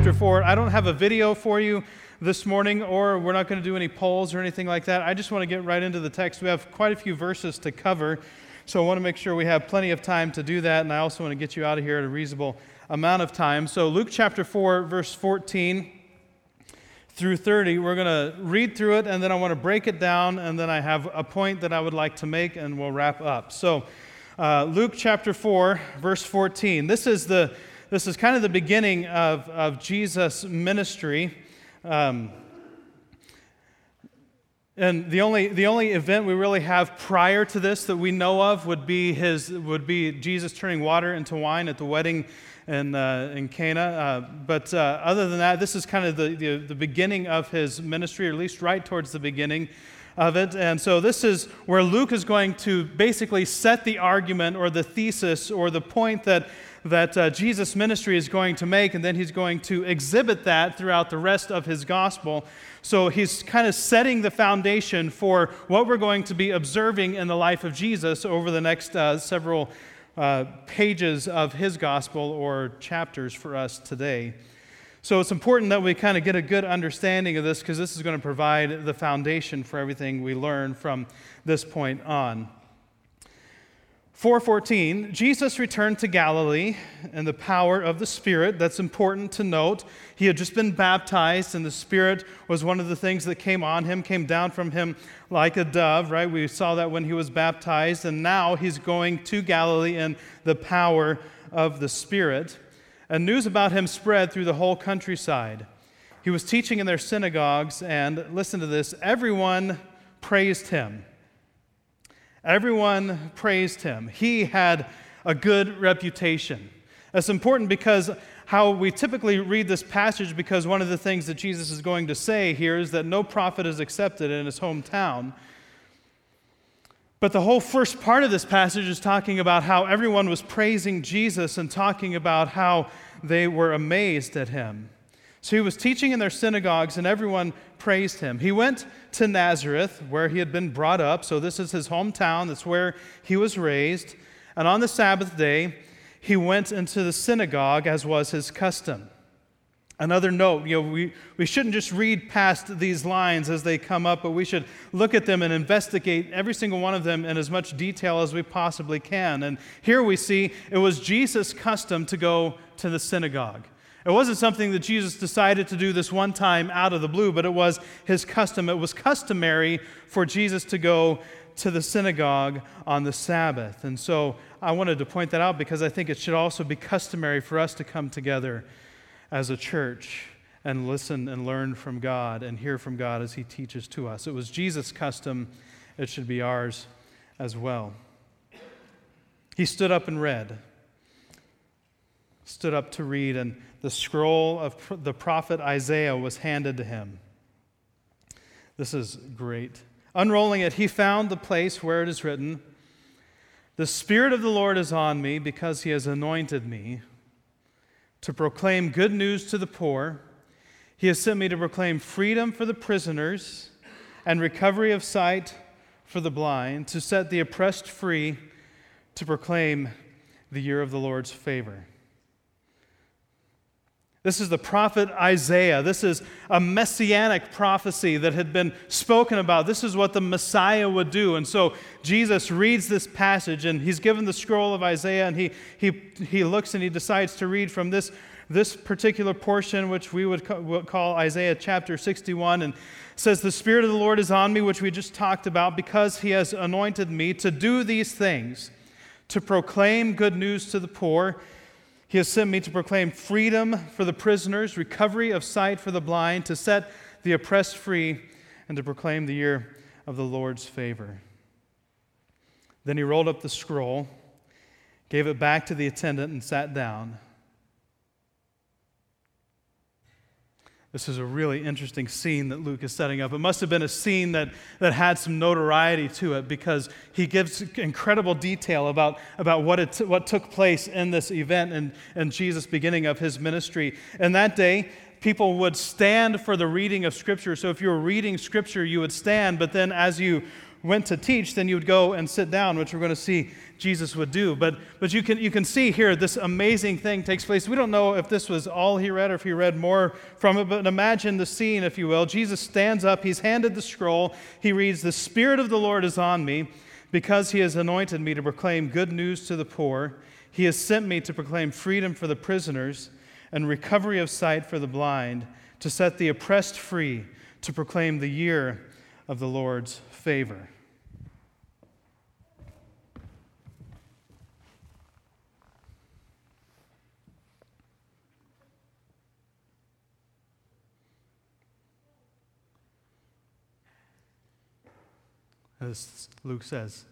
chapter 4. I don't have a video for you this morning, or we're not going to do any polls or anything like that. I just want to get right into the text. We have quite a few verses to cover, so I want to make sure we have plenty of time to do that, and I also want to get you out of here at a reasonable amount of time. So, Luke chapter 4, verse 14 through 30, we're going to read through it, and then I want to break it down, and then I have a point that I would like to make, and we'll wrap up. So, uh, Luke chapter 4, verse 14. This is the this is kind of the beginning of, of Jesus' ministry. Um, and the only, the only event we really have prior to this that we know of would be, his, would be Jesus turning water into wine at the wedding in, uh, in Cana. Uh, but uh, other than that, this is kind of the, the, the beginning of his ministry, or at least right towards the beginning of it. And so this is where Luke is going to basically set the argument or the thesis or the point that that uh, Jesus' ministry is going to make, and then he's going to exhibit that throughout the rest of his gospel. So he's kind of setting the foundation for what we're going to be observing in the life of Jesus over the next uh, several uh, pages of his gospel or chapters for us today. So it's important that we kind of get a good understanding of this because this is going to provide the foundation for everything we learn from this point on. 4:14 Jesus returned to Galilee in the power of the Spirit. That's important to note. He had just been baptized and the Spirit was one of the things that came on him, came down from him like a dove, right? We saw that when he was baptized and now he's going to Galilee in the power of the Spirit. And news about him spread through the whole countryside. He was teaching in their synagogues and listen to this, everyone praised him. Everyone praised him. He had a good reputation. That's important because how we typically read this passage, because one of the things that Jesus is going to say here is that no prophet is accepted in his hometown. But the whole first part of this passage is talking about how everyone was praising Jesus and talking about how they were amazed at him. So he was teaching in their synagogues, and everyone praised him. He went to Nazareth, where he had been brought up. So this is his hometown, that's where he was raised. And on the Sabbath day, he went into the synagogue, as was his custom. Another note, you know, we, we shouldn't just read past these lines as they come up, but we should look at them and investigate every single one of them in as much detail as we possibly can. And here we see it was Jesus' custom to go to the synagogue. It wasn't something that Jesus decided to do this one time out of the blue, but it was his custom. It was customary for Jesus to go to the synagogue on the Sabbath. And so I wanted to point that out because I think it should also be customary for us to come together as a church and listen and learn from God and hear from God as he teaches to us. It was Jesus' custom, it should be ours as well. He stood up and read. Stood up to read and the scroll of the prophet Isaiah was handed to him. This is great. Unrolling it, he found the place where it is written, The Spirit of the Lord is on me because he has anointed me to proclaim good news to the poor. He has sent me to proclaim freedom for the prisoners and recovery of sight for the blind, to set the oppressed free, to proclaim the year of the Lord's favor. This is the prophet Isaiah. This is a messianic prophecy that had been spoken about. This is what the Messiah would do. And so Jesus reads this passage and he's given the scroll of Isaiah and he, he, he looks and he decides to read from this, this particular portion, which we would call Isaiah chapter 61. And says, The Spirit of the Lord is on me, which we just talked about, because he has anointed me to do these things, to proclaim good news to the poor he has sent me to proclaim freedom for the prisoners, recovery of sight for the blind, to set the oppressed free, and to proclaim the year of the Lord's favor. Then he rolled up the scroll, gave it back to the attendant, and sat down. This is a really interesting scene that Luke is setting up. It must have been a scene that, that had some notoriety to it because he gives incredible detail about, about what, it, what took place in this event and, and Jesus' beginning of his ministry. And that day, people would stand for the reading of Scripture. So if you were reading Scripture, you would stand, but then as you went to teach, then you would go and sit down, which we're going to see Jesus would do. But, but you, can, you can see here this amazing thing takes place. We don't know if this was all he read or if he read more from it, but imagine the scene, if you will. Jesus stands up, he's handed the scroll, he reads, The Spirit of the Lord is on me because he has anointed me to proclaim good news to the poor. He has sent me to proclaim freedom for the prisoners and recovery of sight for the blind, to set the oppressed free, to proclaim the year of the Lord's favor. As Luke says,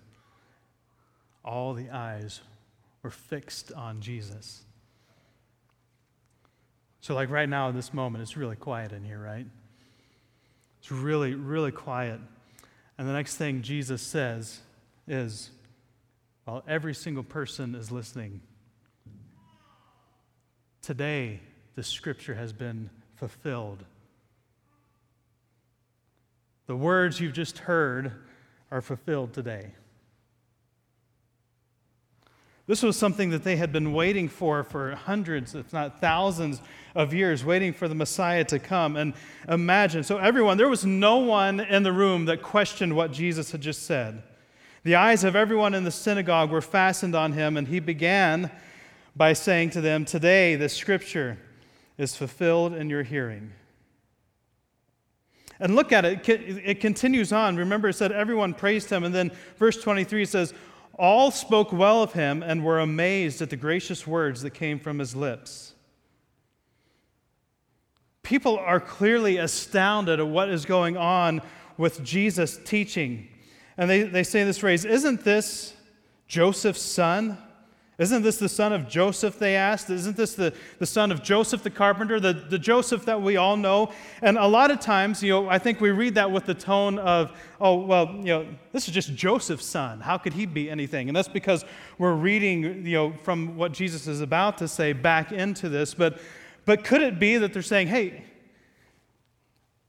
all the eyes were fixed on Jesus. So, like right now, in this moment, it's really quiet in here, right? It's really, really quiet. And the next thing Jesus says is, while every single person is listening, today the scripture has been fulfilled. The words you've just heard are fulfilled today. This was something that they had been waiting for for hundreds, if not thousands of years, waiting for the Messiah to come. And imagine, so everyone, there was no one in the room that questioned what Jesus had just said. The eyes of everyone in the synagogue were fastened on him, and he began by saying to them, Today the scripture is fulfilled in your hearing. And look at it, it continues on. Remember, it said everyone praised him. And then verse 23 says, all spoke well of him and were amazed at the gracious words that came from his lips. People are clearly astounded at what is going on with Jesus' teaching. And they, they say this phrase Isn't this Joseph's son? Isn't this the son of Joseph, they asked? Isn't this the, the son of Joseph the carpenter, the, the Joseph that we all know? And a lot of times, you know, I think we read that with the tone of, oh, well, you know, this is just Joseph's son. How could he be anything? And that's because we're reading, you know, from what Jesus is about to say back into this. But, but could it be that they're saying, hey,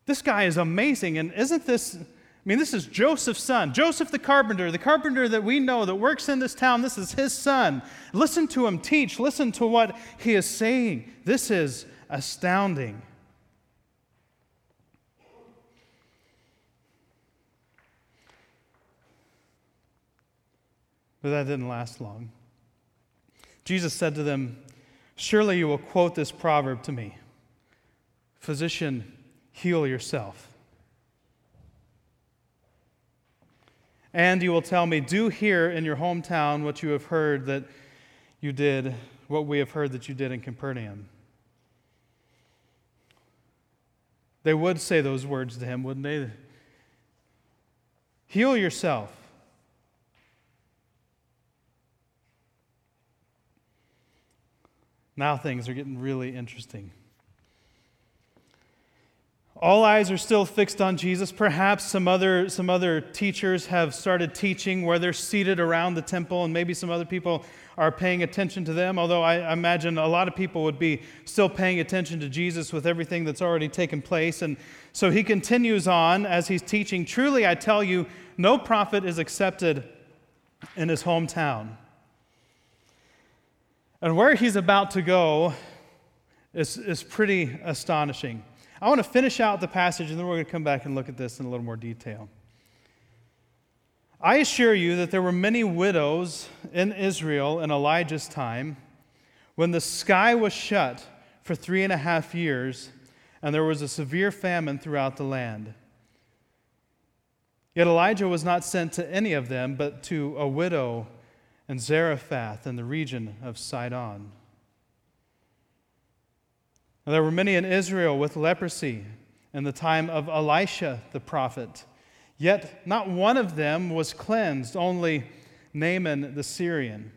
this guy is amazing, and isn't this I mean, this is Joseph's son, Joseph the carpenter, the carpenter that we know that works in this town. This is his son. Listen to him teach, listen to what he is saying. This is astounding. But that didn't last long. Jesus said to them, Surely you will quote this proverb to me Physician, heal yourself. And you will tell me, Do here in your hometown what you have heard that you did, what we have heard that you did in Capernaum. They would say those words to him, wouldn't they? Heal yourself. Now things are getting really interesting. All eyes are still fixed on Jesus. Perhaps some other, some other teachers have started teaching where they're seated around the temple, and maybe some other people are paying attention to them. Although I imagine a lot of people would be still paying attention to Jesus with everything that's already taken place. And so he continues on as he's teaching Truly, I tell you, no prophet is accepted in his hometown. And where he's about to go is, is pretty astonishing. I want to finish out the passage and then we're going to come back and look at this in a little more detail. I assure you that there were many widows in Israel in Elijah's time when the sky was shut for three and a half years and there was a severe famine throughout the land. Yet Elijah was not sent to any of them, but to a widow in Zarephath in the region of Sidon. There were many in Israel with leprosy in the time of Elisha the prophet. Yet not one of them was cleansed, only Naaman the Syrian.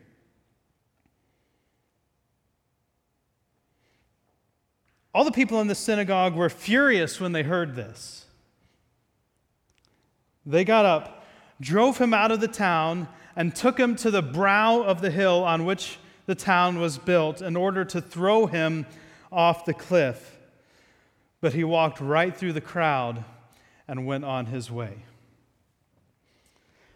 All the people in the synagogue were furious when they heard this. They got up, drove him out of the town, and took him to the brow of the hill on which the town was built in order to throw him off the cliff, but he walked right through the crowd and went on his way.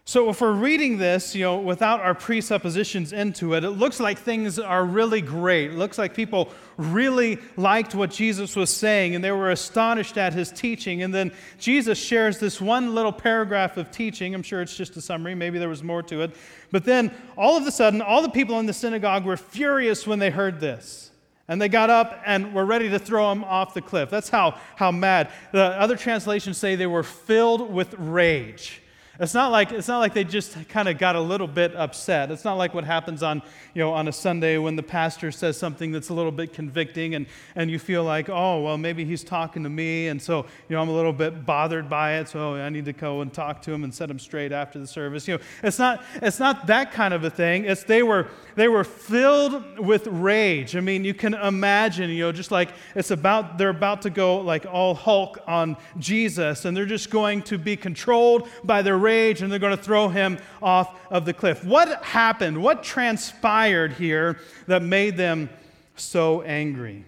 So, if we're reading this, you know, without our presuppositions into it, it looks like things are really great. It looks like people really liked what Jesus was saying and they were astonished at his teaching. And then Jesus shares this one little paragraph of teaching. I'm sure it's just a summary, maybe there was more to it. But then, all of a sudden, all the people in the synagogue were furious when they heard this. And they got up and were ready to throw him off the cliff. That's how, how mad. The other translations say they were filled with rage. It's not like, it's not like they just kind of got a little bit upset. It's not like what happens on, you know, on a Sunday when the pastor says something that's a little bit convicting and, and you feel like, oh, well, maybe he's talking to me. And so, you know, I'm a little bit bothered by it. So I need to go and talk to him and set him straight after the service. You know, it's not, it's not that kind of a thing. It's they were, they were filled with rage. I mean, you can imagine, you know, just like it's about, they're about to go like all Hulk on Jesus and they're just going to be controlled by their rage and they're going to throw him off of the cliff. What happened? What transpired here that made them so angry?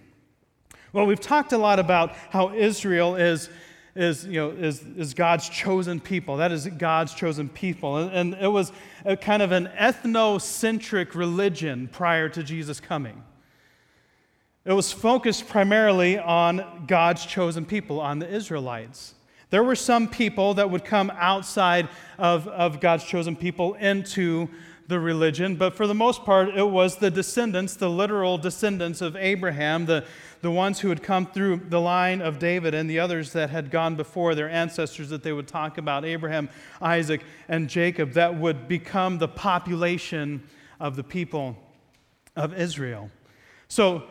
Well, we've talked a lot about how Israel is, is, you know, is, is God's chosen people. That is God's chosen people. And, and it was a kind of an ethnocentric religion prior to Jesus coming. It was focused primarily on God's chosen people, on the Israelites. There were some people that would come outside of, of God's chosen people into the religion, but for the most part, it was the descendants, the literal descendants of Abraham, the, the ones who had come through the line of David and the others that had gone before their ancestors that they would talk about Abraham, Isaac, and Jacob, that would become the population of the people of Israel. So,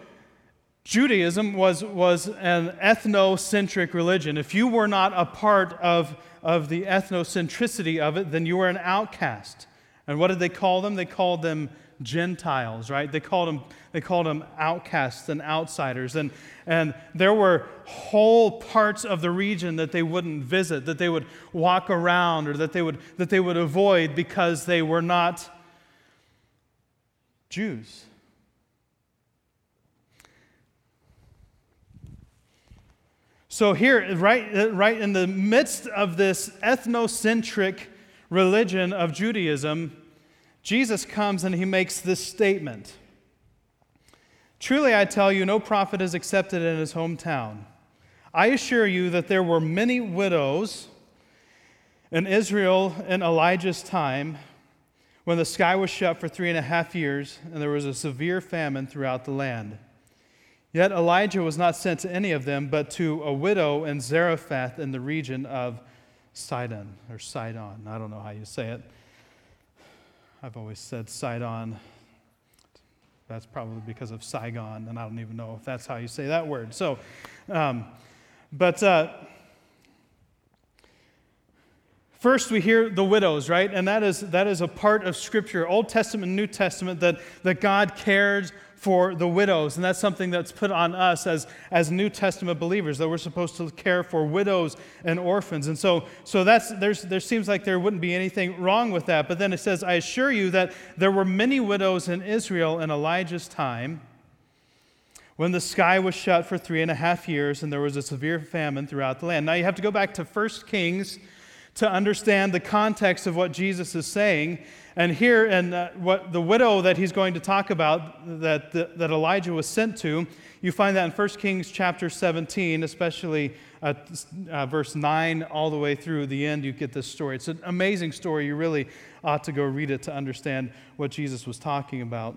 Judaism was, was an ethnocentric religion. If you were not a part of, of the ethnocentricity of it, then you were an outcast. And what did they call them? They called them Gentiles, right? They called them, they called them outcasts and outsiders. And, and there were whole parts of the region that they wouldn't visit, that they would walk around, or that they would, that they would avoid because they were not Jews. So, here, right, right in the midst of this ethnocentric religion of Judaism, Jesus comes and he makes this statement Truly, I tell you, no prophet is accepted in his hometown. I assure you that there were many widows in Israel in Elijah's time when the sky was shut for three and a half years and there was a severe famine throughout the land. Yet Elijah was not sent to any of them, but to a widow in Zarephath in the region of Sidon, or Sidon. I don't know how you say it. I've always said Sidon. That's probably because of Saigon, and I don't even know if that's how you say that word. So, um, but uh, first we hear the widows, right? And that is, that is a part of Scripture, Old Testament, New Testament, that, that God cares for the widows. And that's something that's put on us as, as New Testament believers, that we're supposed to care for widows and orphans. And so, so that's, there's, there seems like there wouldn't be anything wrong with that. But then it says, I assure you that there were many widows in Israel in Elijah's time when the sky was shut for three and a half years and there was a severe famine throughout the land. Now you have to go back to 1 Kings to understand the context of what Jesus is saying. And here, and uh, what the widow that he's going to talk about that, that, that Elijah was sent to, you find that in 1 Kings chapter 17, especially uh, uh, verse 9 all the way through the end, you get this story. It's an amazing story. You really ought to go read it to understand what Jesus was talking about.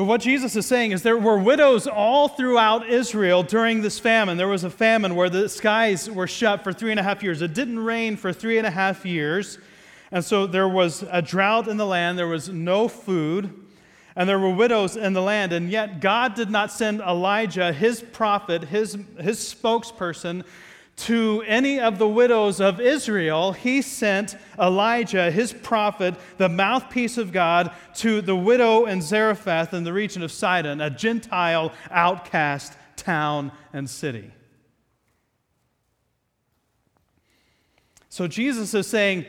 But what Jesus is saying is there were widows all throughout Israel during this famine. There was a famine where the skies were shut for three and a half years. It didn't rain for three and a half years. And so there was a drought in the land, there was no food, and there were widows in the land. And yet God did not send Elijah, his prophet, his, his spokesperson, to any of the widows of Israel, he sent Elijah, his prophet, the mouthpiece of God, to the widow in Zarephath in the region of Sidon, a Gentile outcast town and city. So Jesus is saying,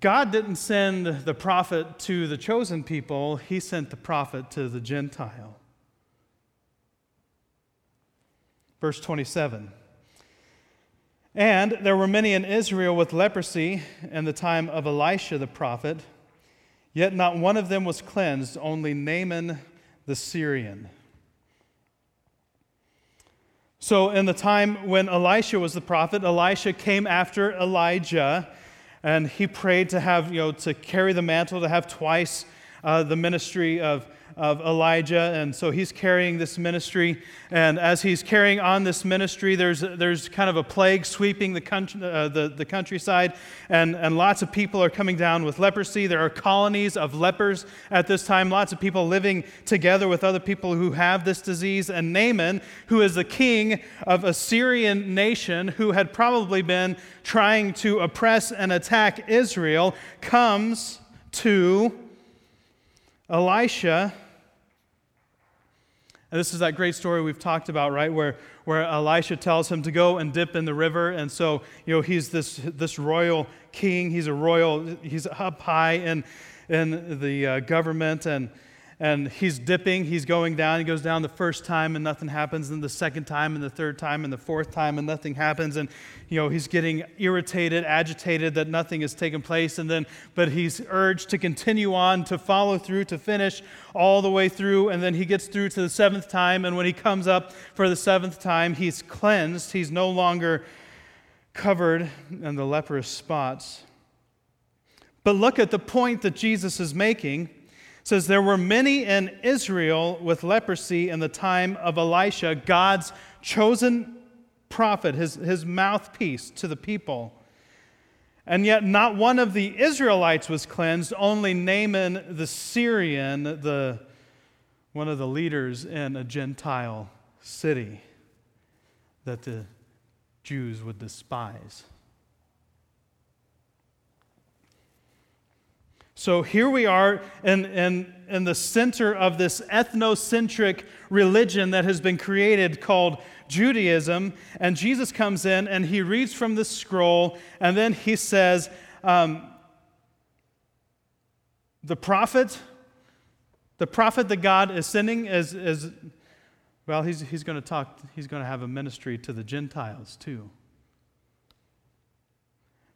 God didn't send the prophet to the chosen people, he sent the prophet to the Gentile. Verse 27. And there were many in Israel with leprosy in the time of Elisha the prophet, yet not one of them was cleansed, only Naaman the Syrian. So, in the time when Elisha was the prophet, Elisha came after Elijah, and he prayed to have, you know, to carry the mantle, to have twice uh, the ministry of of Elijah. And so he's carrying this ministry. And as he's carrying on this ministry, there's, there's kind of a plague sweeping the, country, uh, the, the countryside. And, and lots of people are coming down with leprosy. There are colonies of lepers at this time, lots of people living together with other people who have this disease. And Naaman, who is the king of a Syrian nation who had probably been trying to oppress and attack Israel, comes to Elisha and this is that great story we've talked about, right? Where, where Elisha tells him to go and dip in the river. And so, you know, he's this, this royal king. He's a royal, he's up high in, in the uh, government. And, and he's dipping, he's going down. He goes down the first time and nothing happens, and the second time, and the third time, and the fourth time, and nothing happens. And, you know, he's getting irritated, agitated that nothing has taken place. And then, but he's urged to continue on, to follow through, to finish all the way through. And then he gets through to the seventh time. And when he comes up for the seventh time, he's cleansed. He's no longer covered in the leprous spots. But look at the point that Jesus is making says there were many in Israel with leprosy in the time of Elisha, God's chosen prophet, his, his mouthpiece to the people. And yet, not one of the Israelites was cleansed, only Naaman the Syrian, the, one of the leaders in a Gentile city that the Jews would despise. So here we are in, in, in the center of this ethnocentric religion that has been created called Judaism. And Jesus comes in and he reads from this scroll, and then he says, um, The prophet, the prophet that God is sending is, is well, he's, he's going to talk, he's going to have a ministry to the Gentiles too.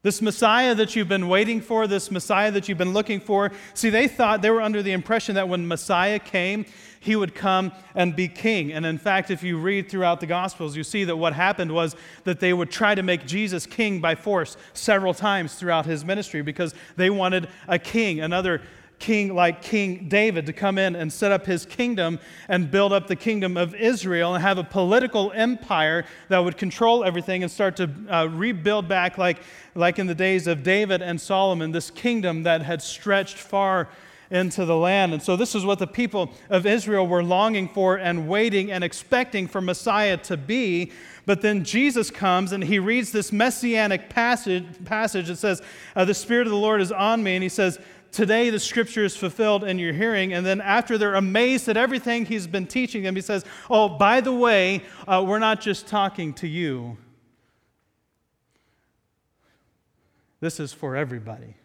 This Messiah that you've been waiting for, this Messiah that you've been looking for. See, they thought, they were under the impression that when Messiah came, he would come and be king. And in fact, if you read throughout the Gospels, you see that what happened was that they would try to make Jesus king by force several times throughout his ministry because they wanted a king, another king like King David to come in and set up his kingdom and build up the kingdom of Israel and have a political empire that would control everything and start to uh, rebuild back, like, like in the days of David and Solomon, this kingdom that had stretched far into the land. And so, this is what the people of Israel were longing for and waiting and expecting for Messiah to be. But then Jesus comes and he reads this messianic passage, passage that says, uh, The Spirit of the Lord is on me. And he says, Today the scripture is fulfilled in your hearing. And then after they're amazed at everything he's been teaching them, he says, Oh, by the way, uh, we're not just talking to you. This is for everybody.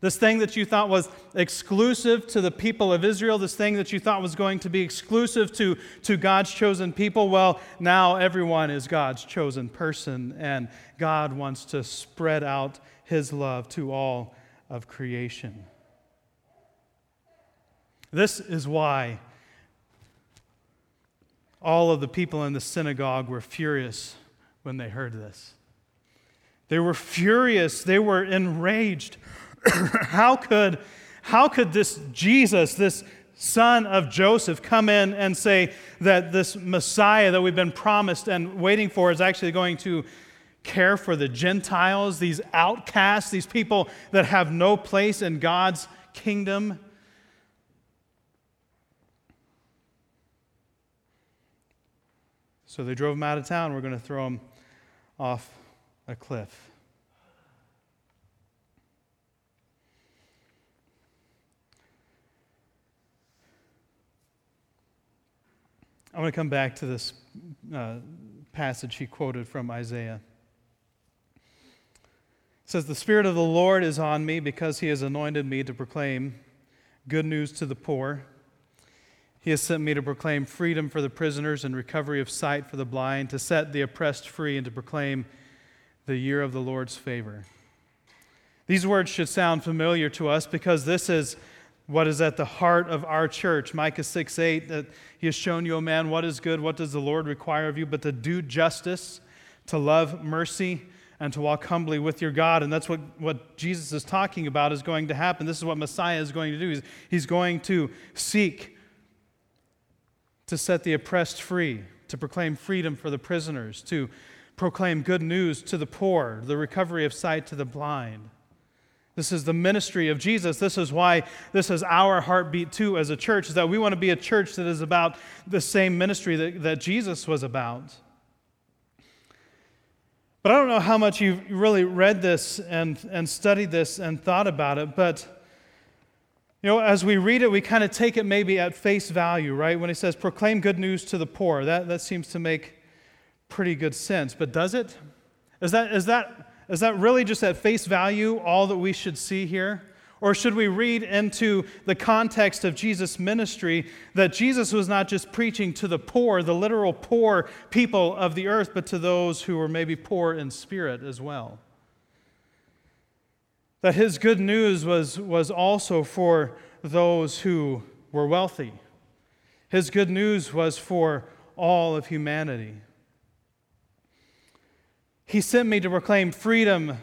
This thing that you thought was exclusive to the people of Israel, this thing that you thought was going to be exclusive to, to God's chosen people, well, now everyone is God's chosen person, and God wants to spread out his love to all of creation. This is why all of the people in the synagogue were furious when they heard this. They were furious, they were enraged. how, could, how could this Jesus, this son of Joseph, come in and say that this Messiah that we've been promised and waiting for is actually going to care for the Gentiles, these outcasts, these people that have no place in God's kingdom. So they drove him out of town. We're going to throw him off a cliff. I want to come back to this uh, passage he quoted from Isaiah says, The Spirit of the Lord is on me because he has anointed me to proclaim good news to the poor. He has sent me to proclaim freedom for the prisoners and recovery of sight for the blind, to set the oppressed free, and to proclaim the year of the Lord's favor. These words should sound familiar to us because this is what is at the heart of our church. Micah 6 8, that he has shown you, O man, what is good, what does the Lord require of you, but to do justice, to love mercy, and to walk humbly with your God. And that's what, what Jesus is talking about is going to happen. This is what Messiah is going to do. He's, he's going to seek to set the oppressed free, to proclaim freedom for the prisoners, to proclaim good news to the poor, the recovery of sight to the blind. This is the ministry of Jesus. This is why this is our heartbeat too as a church, is that we want to be a church that is about the same ministry that, that Jesus was about. But I don't know how much you've really read this and, and studied this and thought about it, but you know, as we read it, we kind of take it maybe at face value, right? When he says, proclaim good news to the poor, that, that seems to make pretty good sense. But does it? Is that, is that is that really just at face value all that we should see here? Or should we read into the context of Jesus' ministry that Jesus was not just preaching to the poor, the literal poor people of the earth, but to those who were maybe poor in spirit as well? That his good news was, was also for those who were wealthy. His good news was for all of humanity. He sent me to proclaim freedom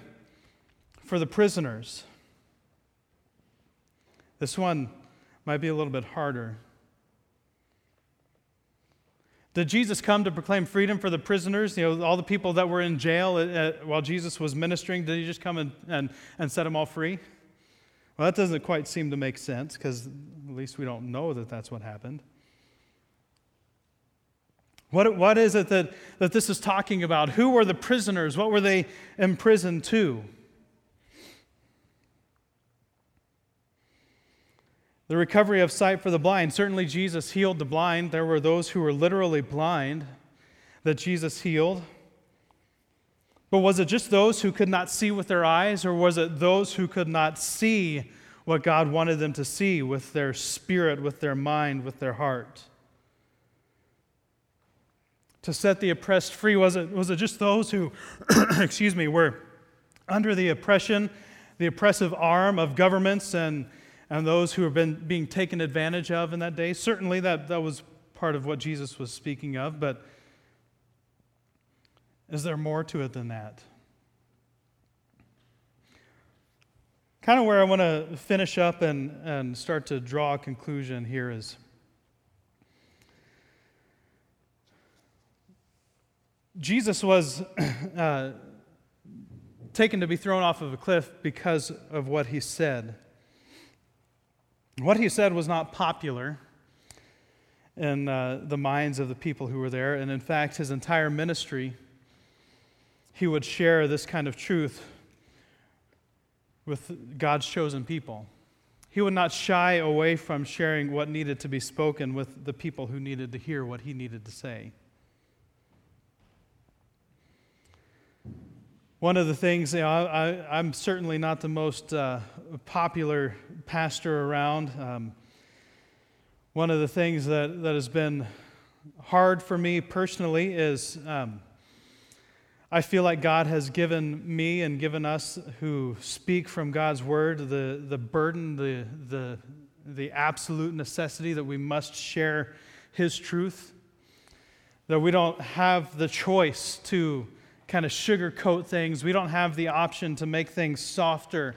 for the prisoners. This one might be a little bit harder. Did Jesus come to proclaim freedom for the prisoners? You know, all the people that were in jail at, at, while Jesus was ministering, did he just come and, and, and set them all free? Well, that doesn't quite seem to make sense because at least we don't know that that's what happened. What, what is it that, that this is talking about? Who were the prisoners? What were they imprisoned to? The recovery of sight for the blind. Certainly, Jesus healed the blind. There were those who were literally blind that Jesus healed. But was it just those who could not see with their eyes, or was it those who could not see what God wanted them to see with their spirit, with their mind, with their heart? to set the oppressed free? Was it, was it just those who, excuse me, were under the oppression, the oppressive arm of governments and, and those who have been being taken advantage of in that day? Certainly that, that was part of what Jesus was speaking of, but is there more to it than that? Kind of where I want to finish up and, and start to draw a conclusion here is Jesus was uh, taken to be thrown off of a cliff because of what he said. What he said was not popular in uh, the minds of the people who were there, and in fact, his entire ministry, he would share this kind of truth with God's chosen people. He would not shy away from sharing what needed to be spoken with the people who needed to hear what he needed to say. One of the things, you know, I, am certainly not the most uh, popular pastor around. Um, one of the things that, that has been hard for me personally is um, I feel like God has given me and given us who speak from God's word the, the burden, the, the, the absolute necessity that we must share His truth, that we don't have the choice to kind of sugarcoat things. We don't have the option to make things softer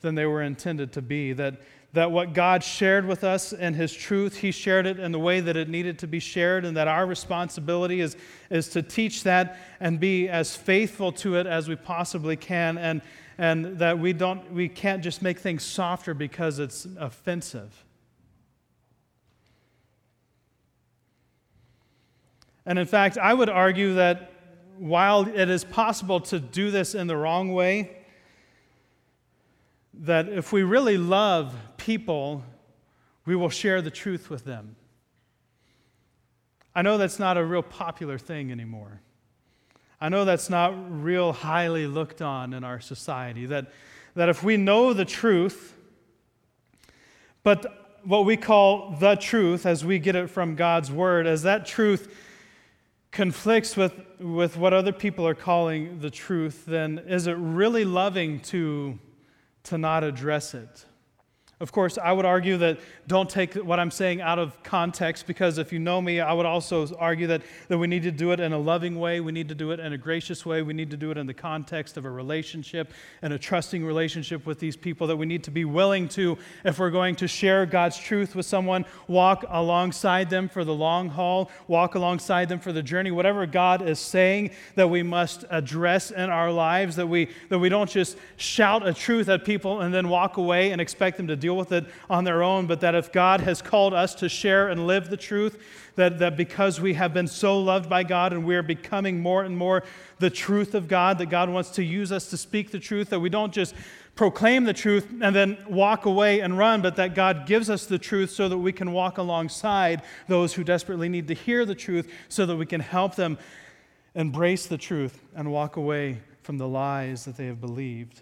than they were intended to be. That, that what God shared with us in His truth, He shared it in the way that it needed to be shared, and that our responsibility is, is to teach that and be as faithful to it as we possibly can, and, and that we, don't, we can't just make things softer because it's offensive. And in fact, I would argue that while it is possible to do this in the wrong way, that if we really love people, we will share the truth with them. I know that's not a real popular thing anymore. I know that's not real highly looked on in our society. That, that if we know the truth, but what we call the truth, as we get it from God's word, as that truth conflicts with, with what other people are calling the truth, then is it really loving to, to not address it? Of course, I would argue that don't take what I'm saying out of context because if you know me, I would also argue that, that we need to do it in a loving way. We need to do it in a gracious way. We need to do it in the context of a relationship and a trusting relationship with these people. That we need to be willing to, if we're going to share God's truth with someone, walk alongside them for the long haul, walk alongside them for the journey. Whatever God is saying that we must address in our lives, that we, that we don't just shout a truth at people and then walk away and expect them to deal deal with it on their own, but that if God has called us to share and live the truth, that, that because we have been so loved by God and we are becoming more and more the truth of God, that God wants to use us to speak the truth, that we don't just proclaim the truth and then walk away and run, but that God gives us the truth so that we can walk alongside those who desperately need to hear the truth so that we can help them embrace the truth and walk away from the lies that they have believed.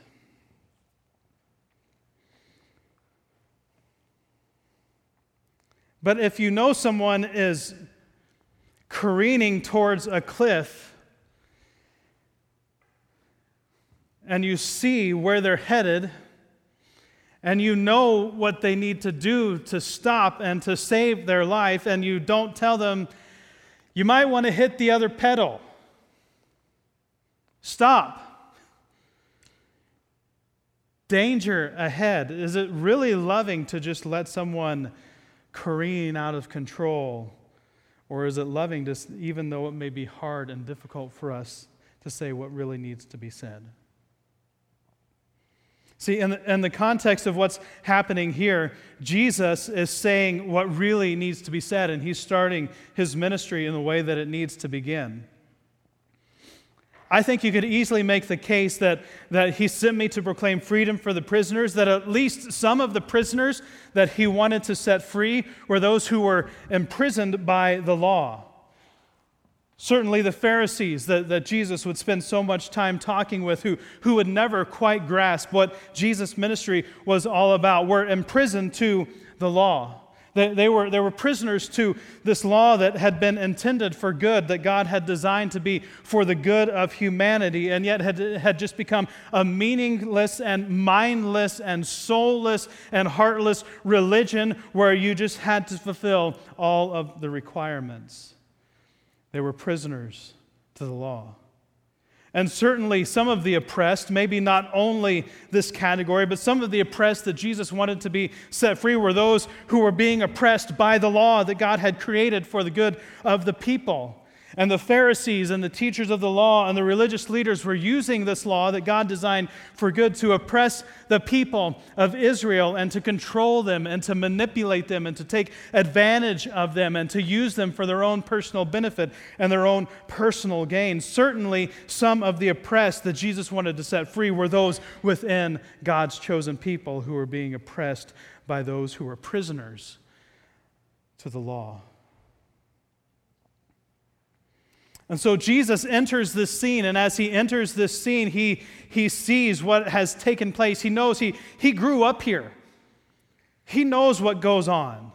But if you know someone is careening towards a cliff and you see where they're headed, and you know what they need to do to stop and to save their life, and you don't tell them, you might want to hit the other pedal. Stop. Danger ahead. Is it really loving to just let someone? Careening out of control? Or is it loving, to, even though it may be hard and difficult for us to say what really needs to be said? See, in the, in the context of what's happening here, Jesus is saying what really needs to be said, and he's starting his ministry in the way that it needs to begin. I think you could easily make the case that, that he sent me to proclaim freedom for the prisoners, that at least some of the prisoners that he wanted to set free were those who were imprisoned by the law. Certainly, the Pharisees that, that Jesus would spend so much time talking with, who, who would never quite grasp what Jesus' ministry was all about, were imprisoned to the law. They, they, were, they were prisoners to this law that had been intended for good, that God had designed to be for the good of humanity, and yet had, had just become a meaningless and mindless and soulless and heartless religion where you just had to fulfill all of the requirements. They were prisoners to the law. And certainly, some of the oppressed, maybe not only this category, but some of the oppressed that Jesus wanted to be set free were those who were being oppressed by the law that God had created for the good of the people. And the Pharisees and the teachers of the law and the religious leaders were using this law that God designed for good to oppress the people of Israel and to control them and to manipulate them and to take advantage of them and to use them for their own personal benefit and their own personal gain. Certainly, some of the oppressed that Jesus wanted to set free were those within God's chosen people who were being oppressed by those who were prisoners to the law. And so Jesus enters this scene, and as he enters this scene, he, he sees what has taken place. He knows he, he grew up here, he knows what goes on.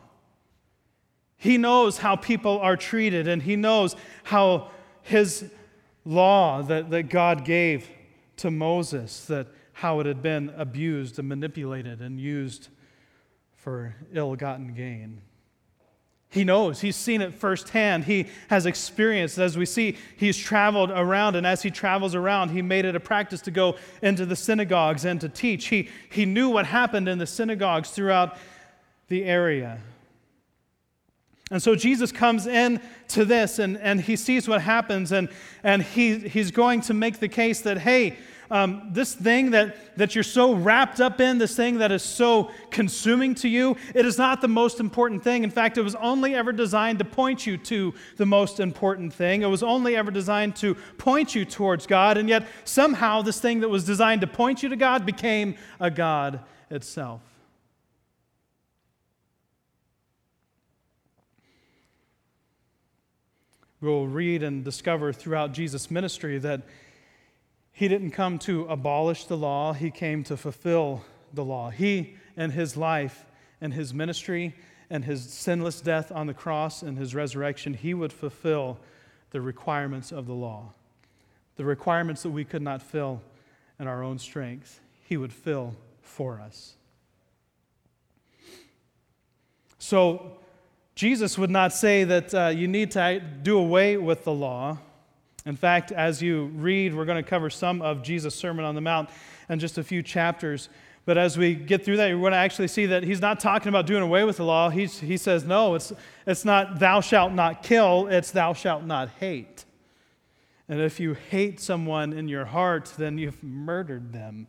He knows how people are treated, and he knows how his law that, that God gave to Moses, that how it had been abused and manipulated and used for ill gotten gain. He knows, he's seen it firsthand. He has experienced, as we see, he's traveled around, and as he travels around, he made it a practice to go into the synagogues and to teach. He, he knew what happened in the synagogues throughout the area. And so Jesus comes in to this and, and he sees what happens, and, and he, he's going to make the case that, hey, um, this thing that, that you're so wrapped up in, this thing that is so consuming to you, it is not the most important thing. In fact, it was only ever designed to point you to the most important thing. It was only ever designed to point you towards God, and yet somehow this thing that was designed to point you to God became a God itself. We'll read and discover throughout Jesus' ministry that he didn't come to abolish the law, he came to fulfill the law. He, and his life and his ministry and his sinless death on the cross and his resurrection, he would fulfill the requirements of the law. The requirements that we could not fill in our own strength, he would fill for us. So, Jesus would not say that uh, you need to do away with the law. In fact, as you read, we're going to cover some of Jesus' Sermon on the Mount in just a few chapters. But as we get through that, you're going to actually see that he's not talking about doing away with the law. He's, he says, no, it's, it's not thou shalt not kill, it's thou shalt not hate. And if you hate someone in your heart, then you've murdered them.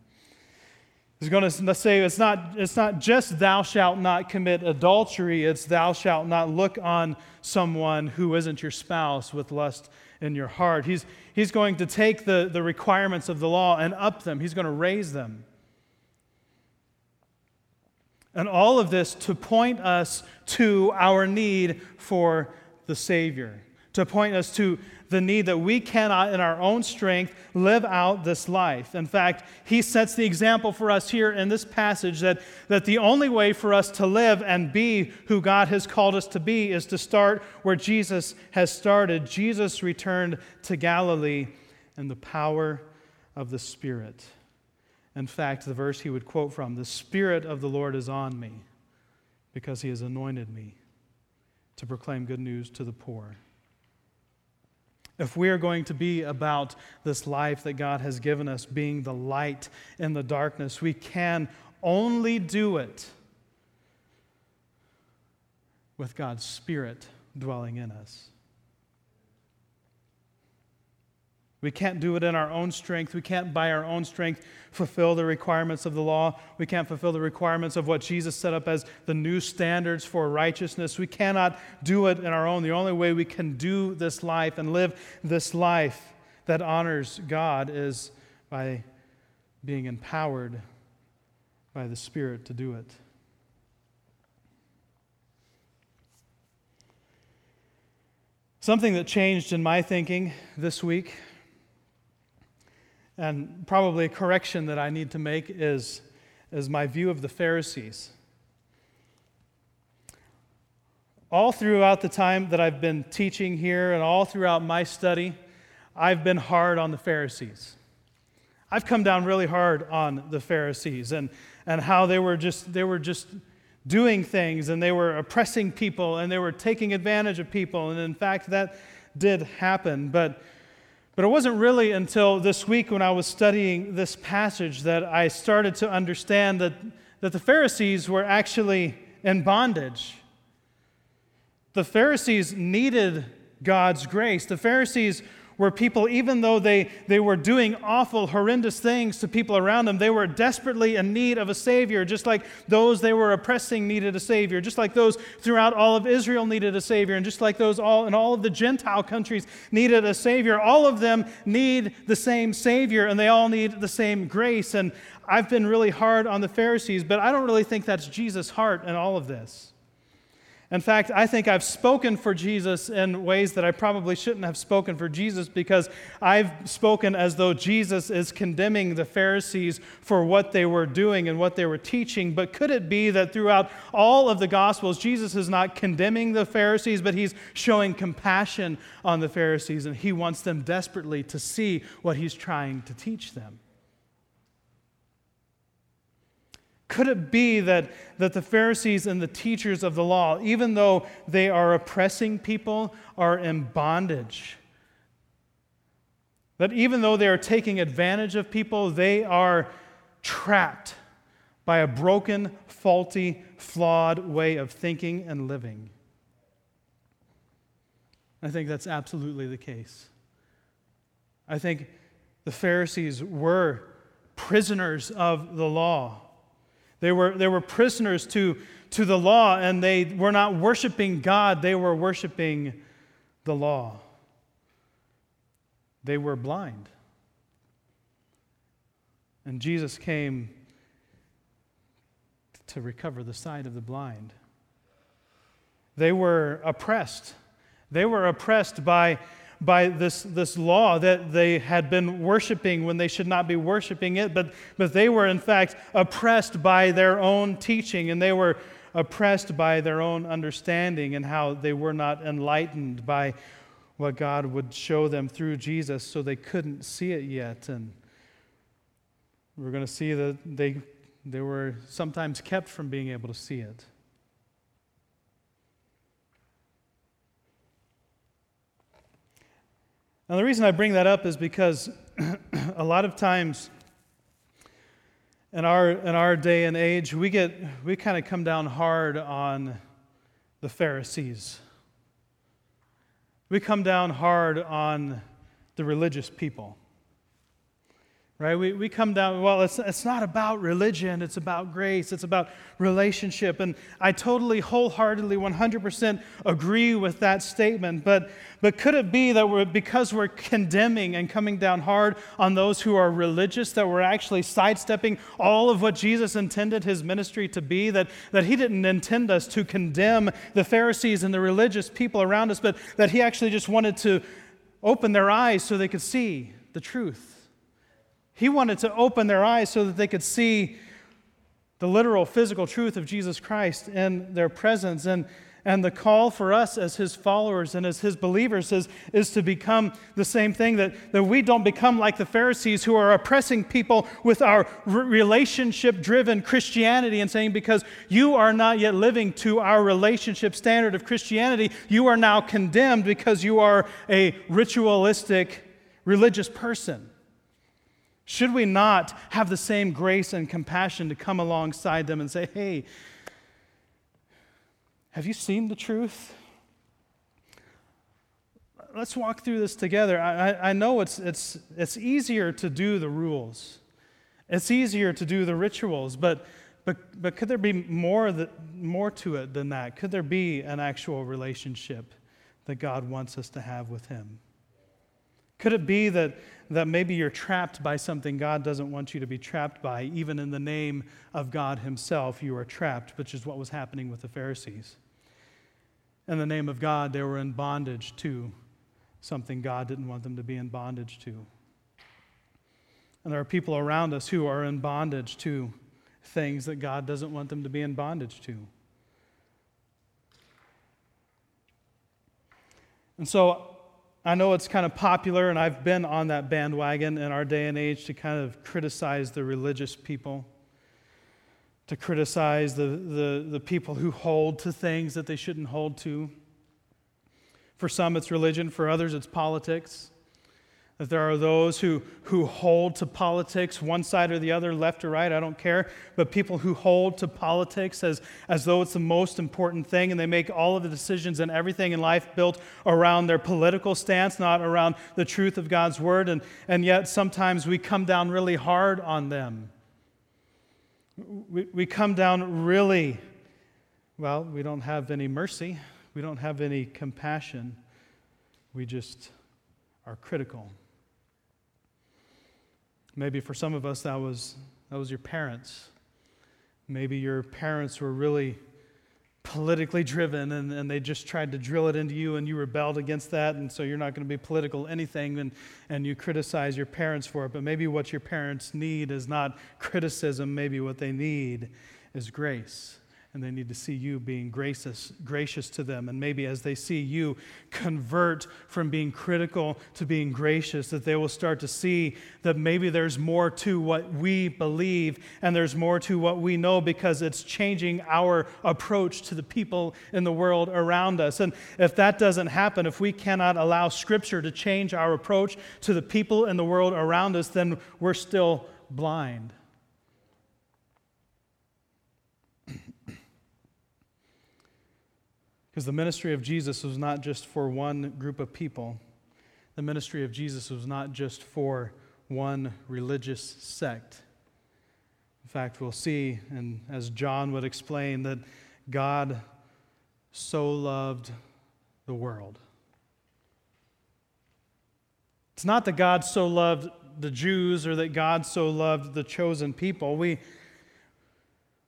He's going to say it's not, it's not just thou shalt not commit adultery, it's thou shalt not look on someone who isn't your spouse with lust in your heart. He's, he's going to take the, the requirements of the law and up them, he's going to raise them. And all of this to point us to our need for the Savior, to point us to the need that we cannot, in our own strength, live out this life. In fact, he sets the example for us here in this passage that, that the only way for us to live and be who God has called us to be is to start where Jesus has started. Jesus returned to Galilee in the power of the Spirit. In fact, the verse he would quote from the Spirit of the Lord is on me because he has anointed me to proclaim good news to the poor. If we are going to be about this life that God has given us, being the light in the darkness, we can only do it with God's Spirit dwelling in us. We can't do it in our own strength. We can't, by our own strength, fulfill the requirements of the law. We can't fulfill the requirements of what Jesus set up as the new standards for righteousness. We cannot do it in our own. The only way we can do this life and live this life that honors God is by being empowered by the Spirit to do it. Something that changed in my thinking this week and probably a correction that I need to make is, is my view of the Pharisees. All throughout the time that I've been teaching here and all throughout my study, I've been hard on the Pharisees. I've come down really hard on the Pharisees and, and how they were just they were just doing things and they were oppressing people and they were taking advantage of people. And in fact, that did happen. But but it wasn't really until this week when I was studying this passage that I started to understand that, that the Pharisees were actually in bondage. The Pharisees needed God's grace. The Pharisees were people, even though they, they were doing awful, horrendous things to people around them, they were desperately in need of a Savior, just like those they were oppressing needed a Savior, just like those throughout all of Israel needed a Savior, and just like those all in all of the Gentile countries needed a Savior. All of them need the same Savior, and they all need the same grace. And I've been really hard on the Pharisees, but I don't really think that's Jesus' heart in all of this. In fact, I think I've spoken for Jesus in ways that I probably shouldn't have spoken for Jesus because I've spoken as though Jesus is condemning the Pharisees for what they were doing and what they were teaching. But could it be that throughout all of the Gospels, Jesus is not condemning the Pharisees, but he's showing compassion on the Pharisees and he wants them desperately to see what he's trying to teach them? Could it be that, that the Pharisees and the teachers of the law, even though they are oppressing people, are in bondage? That even though they are taking advantage of people, they are trapped by a broken, faulty, flawed way of thinking and living? I think that's absolutely the case. I think the Pharisees were prisoners of the law. They were, they were prisoners to, to the law, and they were not worshiping God, they were worshiping the law. They were blind. And Jesus came to recover the sight of the blind. They were oppressed. They were oppressed by by this, this law that they had been worshiping when they should not be worshiping it, but, but they were in fact oppressed by their own teaching and they were oppressed by their own understanding and how they were not enlightened by what God would show them through Jesus, so they couldn't see it yet. And we're going to see that they, they were sometimes kept from being able to see it. Now, the reason I bring that up is because a lot of times in our, in our day and age, we, get, we kind of come down hard on the Pharisees. We come down hard on the religious people right? We, we come down, well, it's, it's not about religion, it's about grace, it's about relationship. And I totally, wholeheartedly, 100% agree with that statement. But, but could it be that we're, because we're condemning and coming down hard on those who are religious, that we're actually sidestepping all of what Jesus intended his ministry to be? That, that he didn't intend us to condemn the Pharisees and the religious people around us, but that he actually just wanted to open their eyes so they could see the truth he wanted to open their eyes so that they could see the literal physical truth of Jesus Christ in their presence. And, and the call for us as his followers and as his believers is, is to become the same thing that, that we don't become like the Pharisees who are oppressing people with our relationship driven Christianity and saying, because you are not yet living to our relationship standard of Christianity, you are now condemned because you are a ritualistic religious person. Should we not have the same grace and compassion to come alongside them and say, hey, have you seen the truth? Let's walk through this together. I, I know it's, it's, it's easier to do the rules, it's easier to do the rituals, but, but, but could there be more, that, more to it than that? Could there be an actual relationship that God wants us to have with Him? Could it be that, that maybe you're trapped by something God doesn't want you to be trapped by? Even in the name of God Himself, you are trapped, which is what was happening with the Pharisees. In the name of God, they were in bondage to something God didn't want them to be in bondage to. And there are people around us who are in bondage to things that God doesn't want them to be in bondage to. And so I know it's kind of popular, and I've been on that bandwagon in our day and age to kind of criticize the religious people, to criticize the, the, the people who hold to things that they shouldn't hold to. For some, it's religion, for others, it's politics. That there are those who, who hold to politics, one side or the other, left or right, I don't care, but people who hold to politics as, as though it's the most important thing, and they make all of the decisions and everything in life built around their political stance, not around the truth of God's word, and, and yet sometimes we come down really hard on them. We, we come down really, well, we don't have any mercy, we don't have any compassion, we just are critical. Maybe for some of us, that was, that was your parents. Maybe your parents were really politically driven and, and they just tried to drill it into you and you rebelled against that and so you're not going to be political anything and, and you criticize your parents for it but maybe what your parents need is not criticism maybe what they need is grace and they need to see you being gracious, gracious to them. And maybe as they see you convert from being critical to being gracious, that they will start to see that maybe there's more to what we believe and there's more to what we know because it's changing our approach to the people in the world around us. And if that doesn't happen, if we cannot allow Scripture to change our approach to the people in the world around us, then we're still blind. Because the ministry of Jesus was not just for one group of people, the ministry of Jesus was not just for one religious sect. In fact, we'll see, and as John would explain, that God so loved the world. It's not that God so loved the Jews or that God so loved the chosen people. We,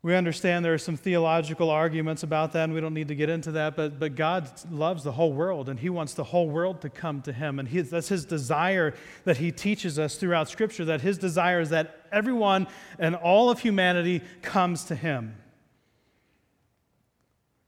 we understand there are some theological arguments about that, and we don't need to get into that, but, but God loves the whole world, and He wants the whole world to come to Him. And he, that's His desire that He teaches us throughout Scripture, that His desire is that everyone and all of humanity comes to Him.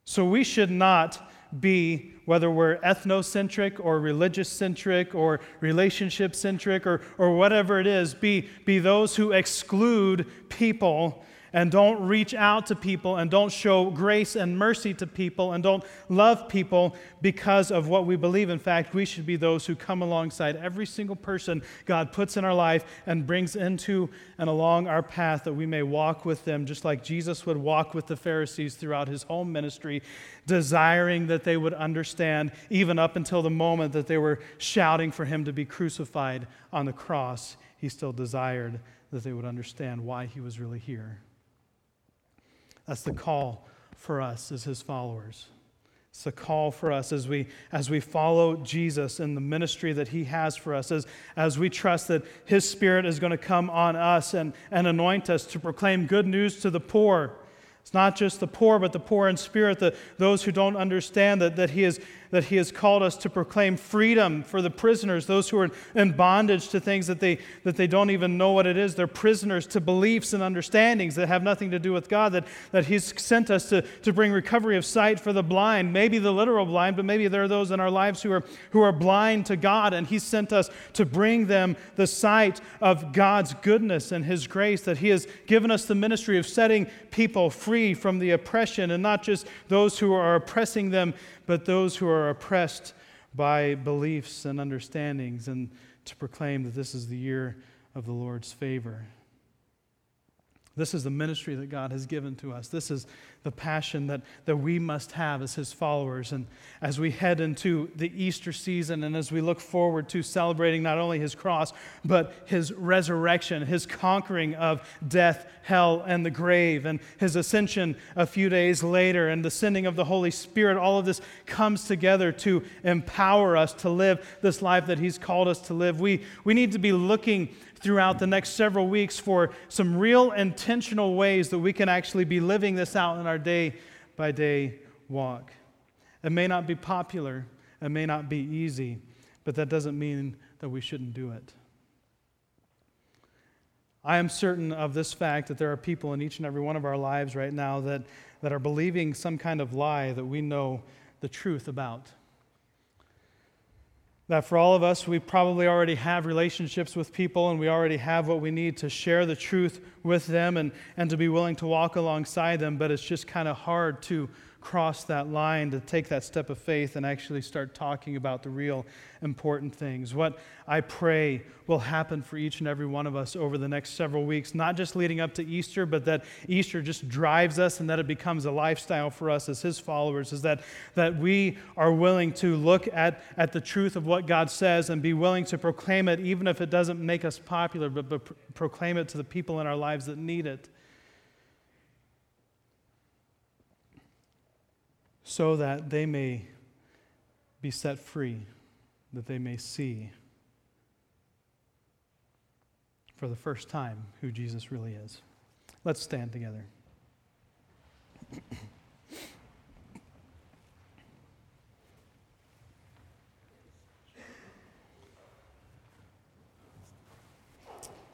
So we should not be, whether we're ethnocentric or religious centric or relationship centric or, or whatever it is, be, be those who exclude people and don't reach out to people and don't show grace and mercy to people and don't love people because of what we believe. In fact, we should be those who come alongside every single person God puts in our life and brings into and along our path that we may walk with them, just like Jesus would walk with the Pharisees throughout his whole ministry, desiring that they would understand, even up until the moment that they were shouting for him to be crucified on the cross. He still desired that they would understand why he was really here. That's the call for us as his followers. It's a call for us as we, as we follow Jesus in the ministry that he has for us, as, as we trust that his spirit is going to come on us and, and anoint us to proclaim good news to the poor. It's not just the poor, but the poor in spirit, the, those who don't understand that, that he is that He has called us to proclaim freedom for the prisoners, those who are in bondage to things that they, that they don't even know what it is. They're prisoners to beliefs and understandings that have nothing to do with God, that, that He's sent us to, to bring recovery of sight for the blind, maybe the literal blind, but maybe there are those in our lives who are, who are blind to God, and He's sent us to bring them the sight of God's goodness and His grace, that He has given us the ministry of setting people free from the oppression, and not just those who are oppressing them but those who are oppressed by beliefs and understandings, and to proclaim that this is the year of the Lord's favor. This is the ministry that God has given to us. This is the passion that, that we must have as His followers. And as we head into the Easter season and as we look forward to celebrating not only His cross, but His resurrection, His conquering of death, hell, and the grave, and His ascension a few days later, and the sending of the Holy Spirit, all of this comes together to empower us to live this life that He's called us to live. We, we need to be looking throughout the next several weeks for some real intentional ways that we can actually be living this out in our day by day walk. It may not be popular, it may not be easy, but that doesn't mean that we shouldn't do it. I am certain of this fact that there are people in each and every one of our lives right now that, that are believing some kind of lie that we know the truth about. That for all of us, we probably already have relationships with people and we already have what we need to share the truth with them and, and to be willing to walk alongside them, but it's just kind of hard to cross that line, to take that step of faith and actually start talking about the real important things. What I pray will happen for each and every one of us over the next several weeks, not just leading up to Easter, but that Easter just drives us and that it becomes a lifestyle for us as His followers, is that, that we are willing to look at, at the truth of what God says and be willing to proclaim it, even if it doesn't make us popular, but, but proclaim it to the people in our lives that need it. So that they may be set free, that they may see for the first time who Jesus really is. Let's stand together.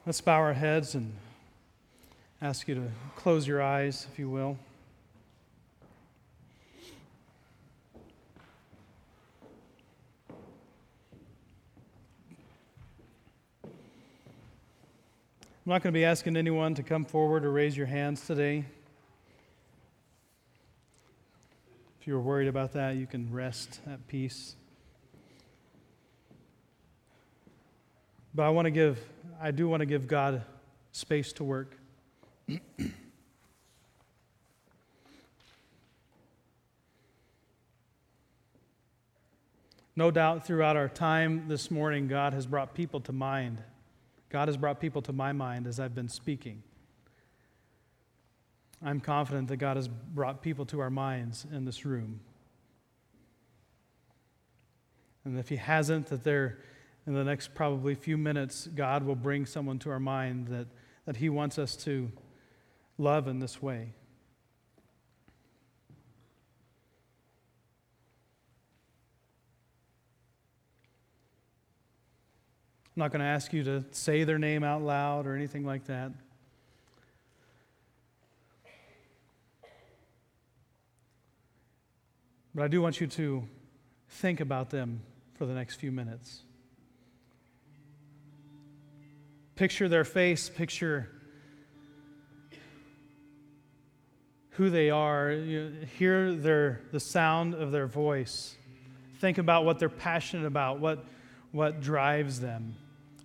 Let's bow our heads and ask you to close your eyes, if you will. I'm not going to be asking anyone to come forward or raise your hands today. If you're worried about that, you can rest at peace. But I want to give, I do want to give God space to work. no doubt throughout our time this morning, God has brought people to mind God has brought people to my mind as I've been speaking. I'm confident that God has brought people to our minds in this room. And if He hasn't, that there, in the next probably few minutes, God will bring someone to our mind that, that He wants us to love in this way. I'm not going to ask you to say their name out loud or anything like that. But I do want you to think about them for the next few minutes. Picture their face, picture who they are, you hear their, the sound of their voice. Think about what they're passionate about, what, what drives them.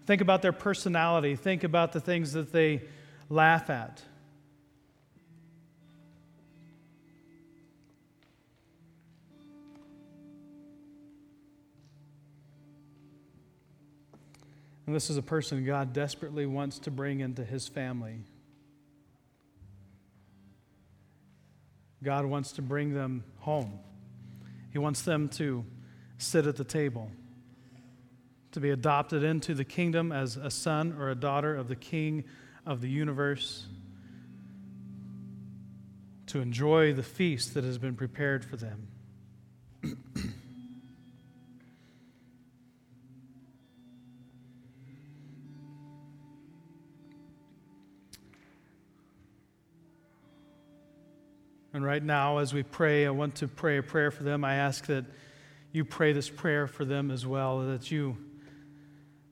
Think about their personality. Think about the things that they laugh at. And this is a person God desperately wants to bring into his family. God wants to bring them home. He wants them to sit at the table, to be adopted into the kingdom as a son or a daughter of the King of the universe, to enjoy the feast that has been prepared for them. And right now, as we pray, I want to pray a prayer for them. I ask that you pray this prayer for them as well, that you,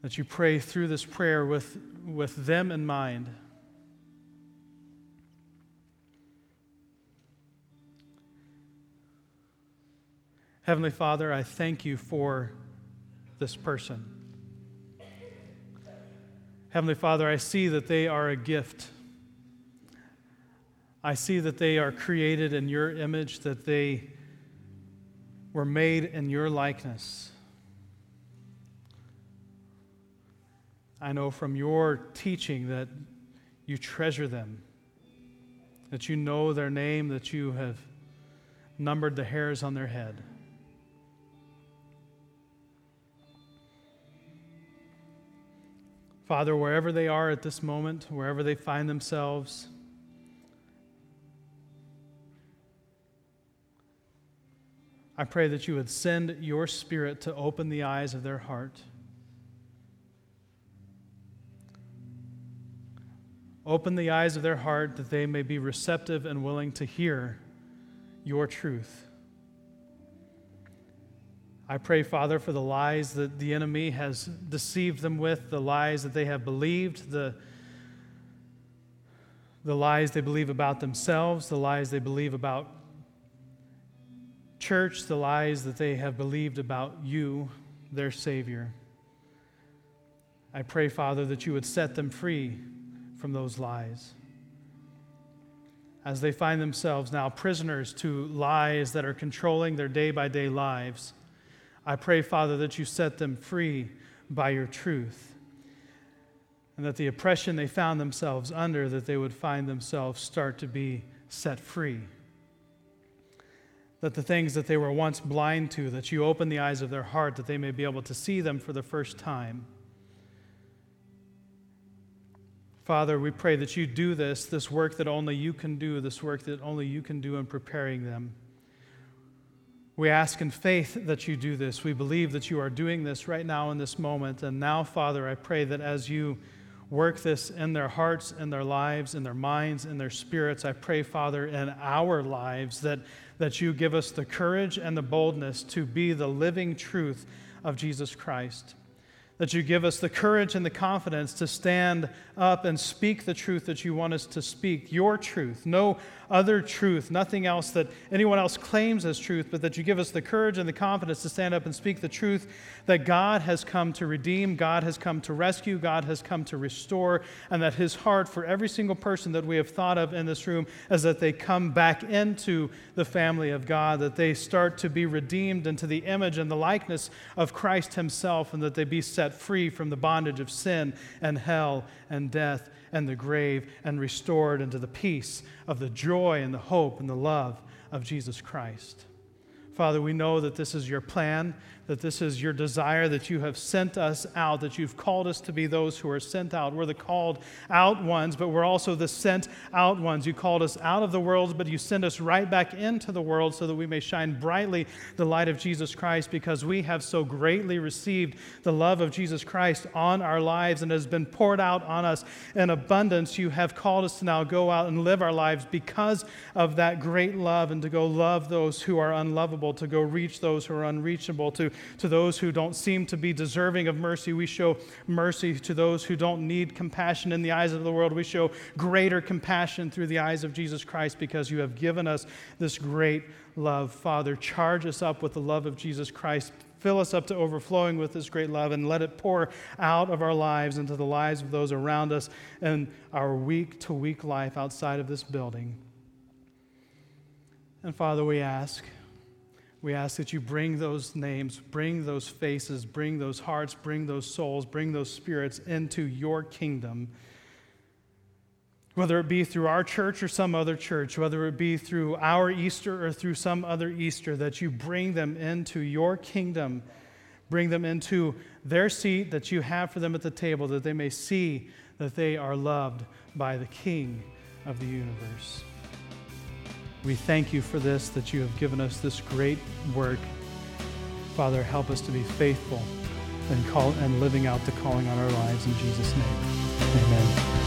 that you pray through this prayer with, with them in mind. Heavenly Father, I thank you for this person. Heavenly Father, I see that they are a gift. I see that they are created in your image, that they were made in your likeness. I know from your teaching that you treasure them, that you know their name, that you have numbered the hairs on their head. Father, wherever they are at this moment, wherever they find themselves, I pray that you would send your spirit to open the eyes of their heart. Open the eyes of their heart that they may be receptive and willing to hear your truth. I pray, Father, for the lies that the enemy has deceived them with, the lies that they have believed, the, the lies they believe about themselves, the lies they believe about church the lies that they have believed about you, their Savior. I pray, Father, that you would set them free from those lies. As they find themselves now prisoners to lies that are controlling their day by day lives, I pray, Father, that you set them free by your truth. And that the oppression they found themselves under, that they would find themselves start to be set free that the things that they were once blind to, that you open the eyes of their heart, that they may be able to see them for the first time. Father, we pray that you do this, this work that only you can do, this work that only you can do in preparing them. We ask in faith that you do this. We believe that you are doing this right now in this moment. And now, Father, I pray that as you work this in their hearts, in their lives, in their minds, in their spirits, I pray, Father, in our lives that that you give us the courage and the boldness to be the living truth of Jesus Christ that you give us the courage and the confidence to stand up and speak the truth that you want us to speak, your truth, no other truth, nothing else that anyone else claims as truth, but that you give us the courage and the confidence to stand up and speak the truth that God has come to redeem, God has come to rescue, God has come to restore, and that His heart for every single person that we have thought of in this room is that they come back into the family of God, that they start to be redeemed into the image and the likeness of Christ Himself, and that they be set free from the bondage of sin and hell and death and the grave and restored into the peace of the joy and the hope and the love of Jesus Christ. Father, we know that this is your plan, that this is your desire, that you have sent us out, that you've called us to be those who are sent out. We're the called out ones, but we're also the sent out ones. You called us out of the world, but you send us right back into the world so that we may shine brightly the light of Jesus Christ because we have so greatly received the love of Jesus Christ on our lives and has been poured out on us in abundance. You have called us to now go out and live our lives because of that great love and to go love those who are unlovable, to go reach those who are unreachable, to to those who don't seem to be deserving of mercy. We show mercy to those who don't need compassion in the eyes of the world. We show greater compassion through the eyes of Jesus Christ because you have given us this great love. Father, charge us up with the love of Jesus Christ. Fill us up to overflowing with this great love and let it pour out of our lives into the lives of those around us and our week to week life outside of this building. And Father, we ask we ask that you bring those names, bring those faces, bring those hearts, bring those souls, bring those spirits into your kingdom. Whether it be through our church or some other church, whether it be through our Easter or through some other Easter, that you bring them into your kingdom, bring them into their seat that you have for them at the table, that they may see that they are loved by the King of the universe. We thank you for this, that you have given us this great work. Father, help us to be faithful and, call, and living out the calling on our lives in Jesus' name. Amen.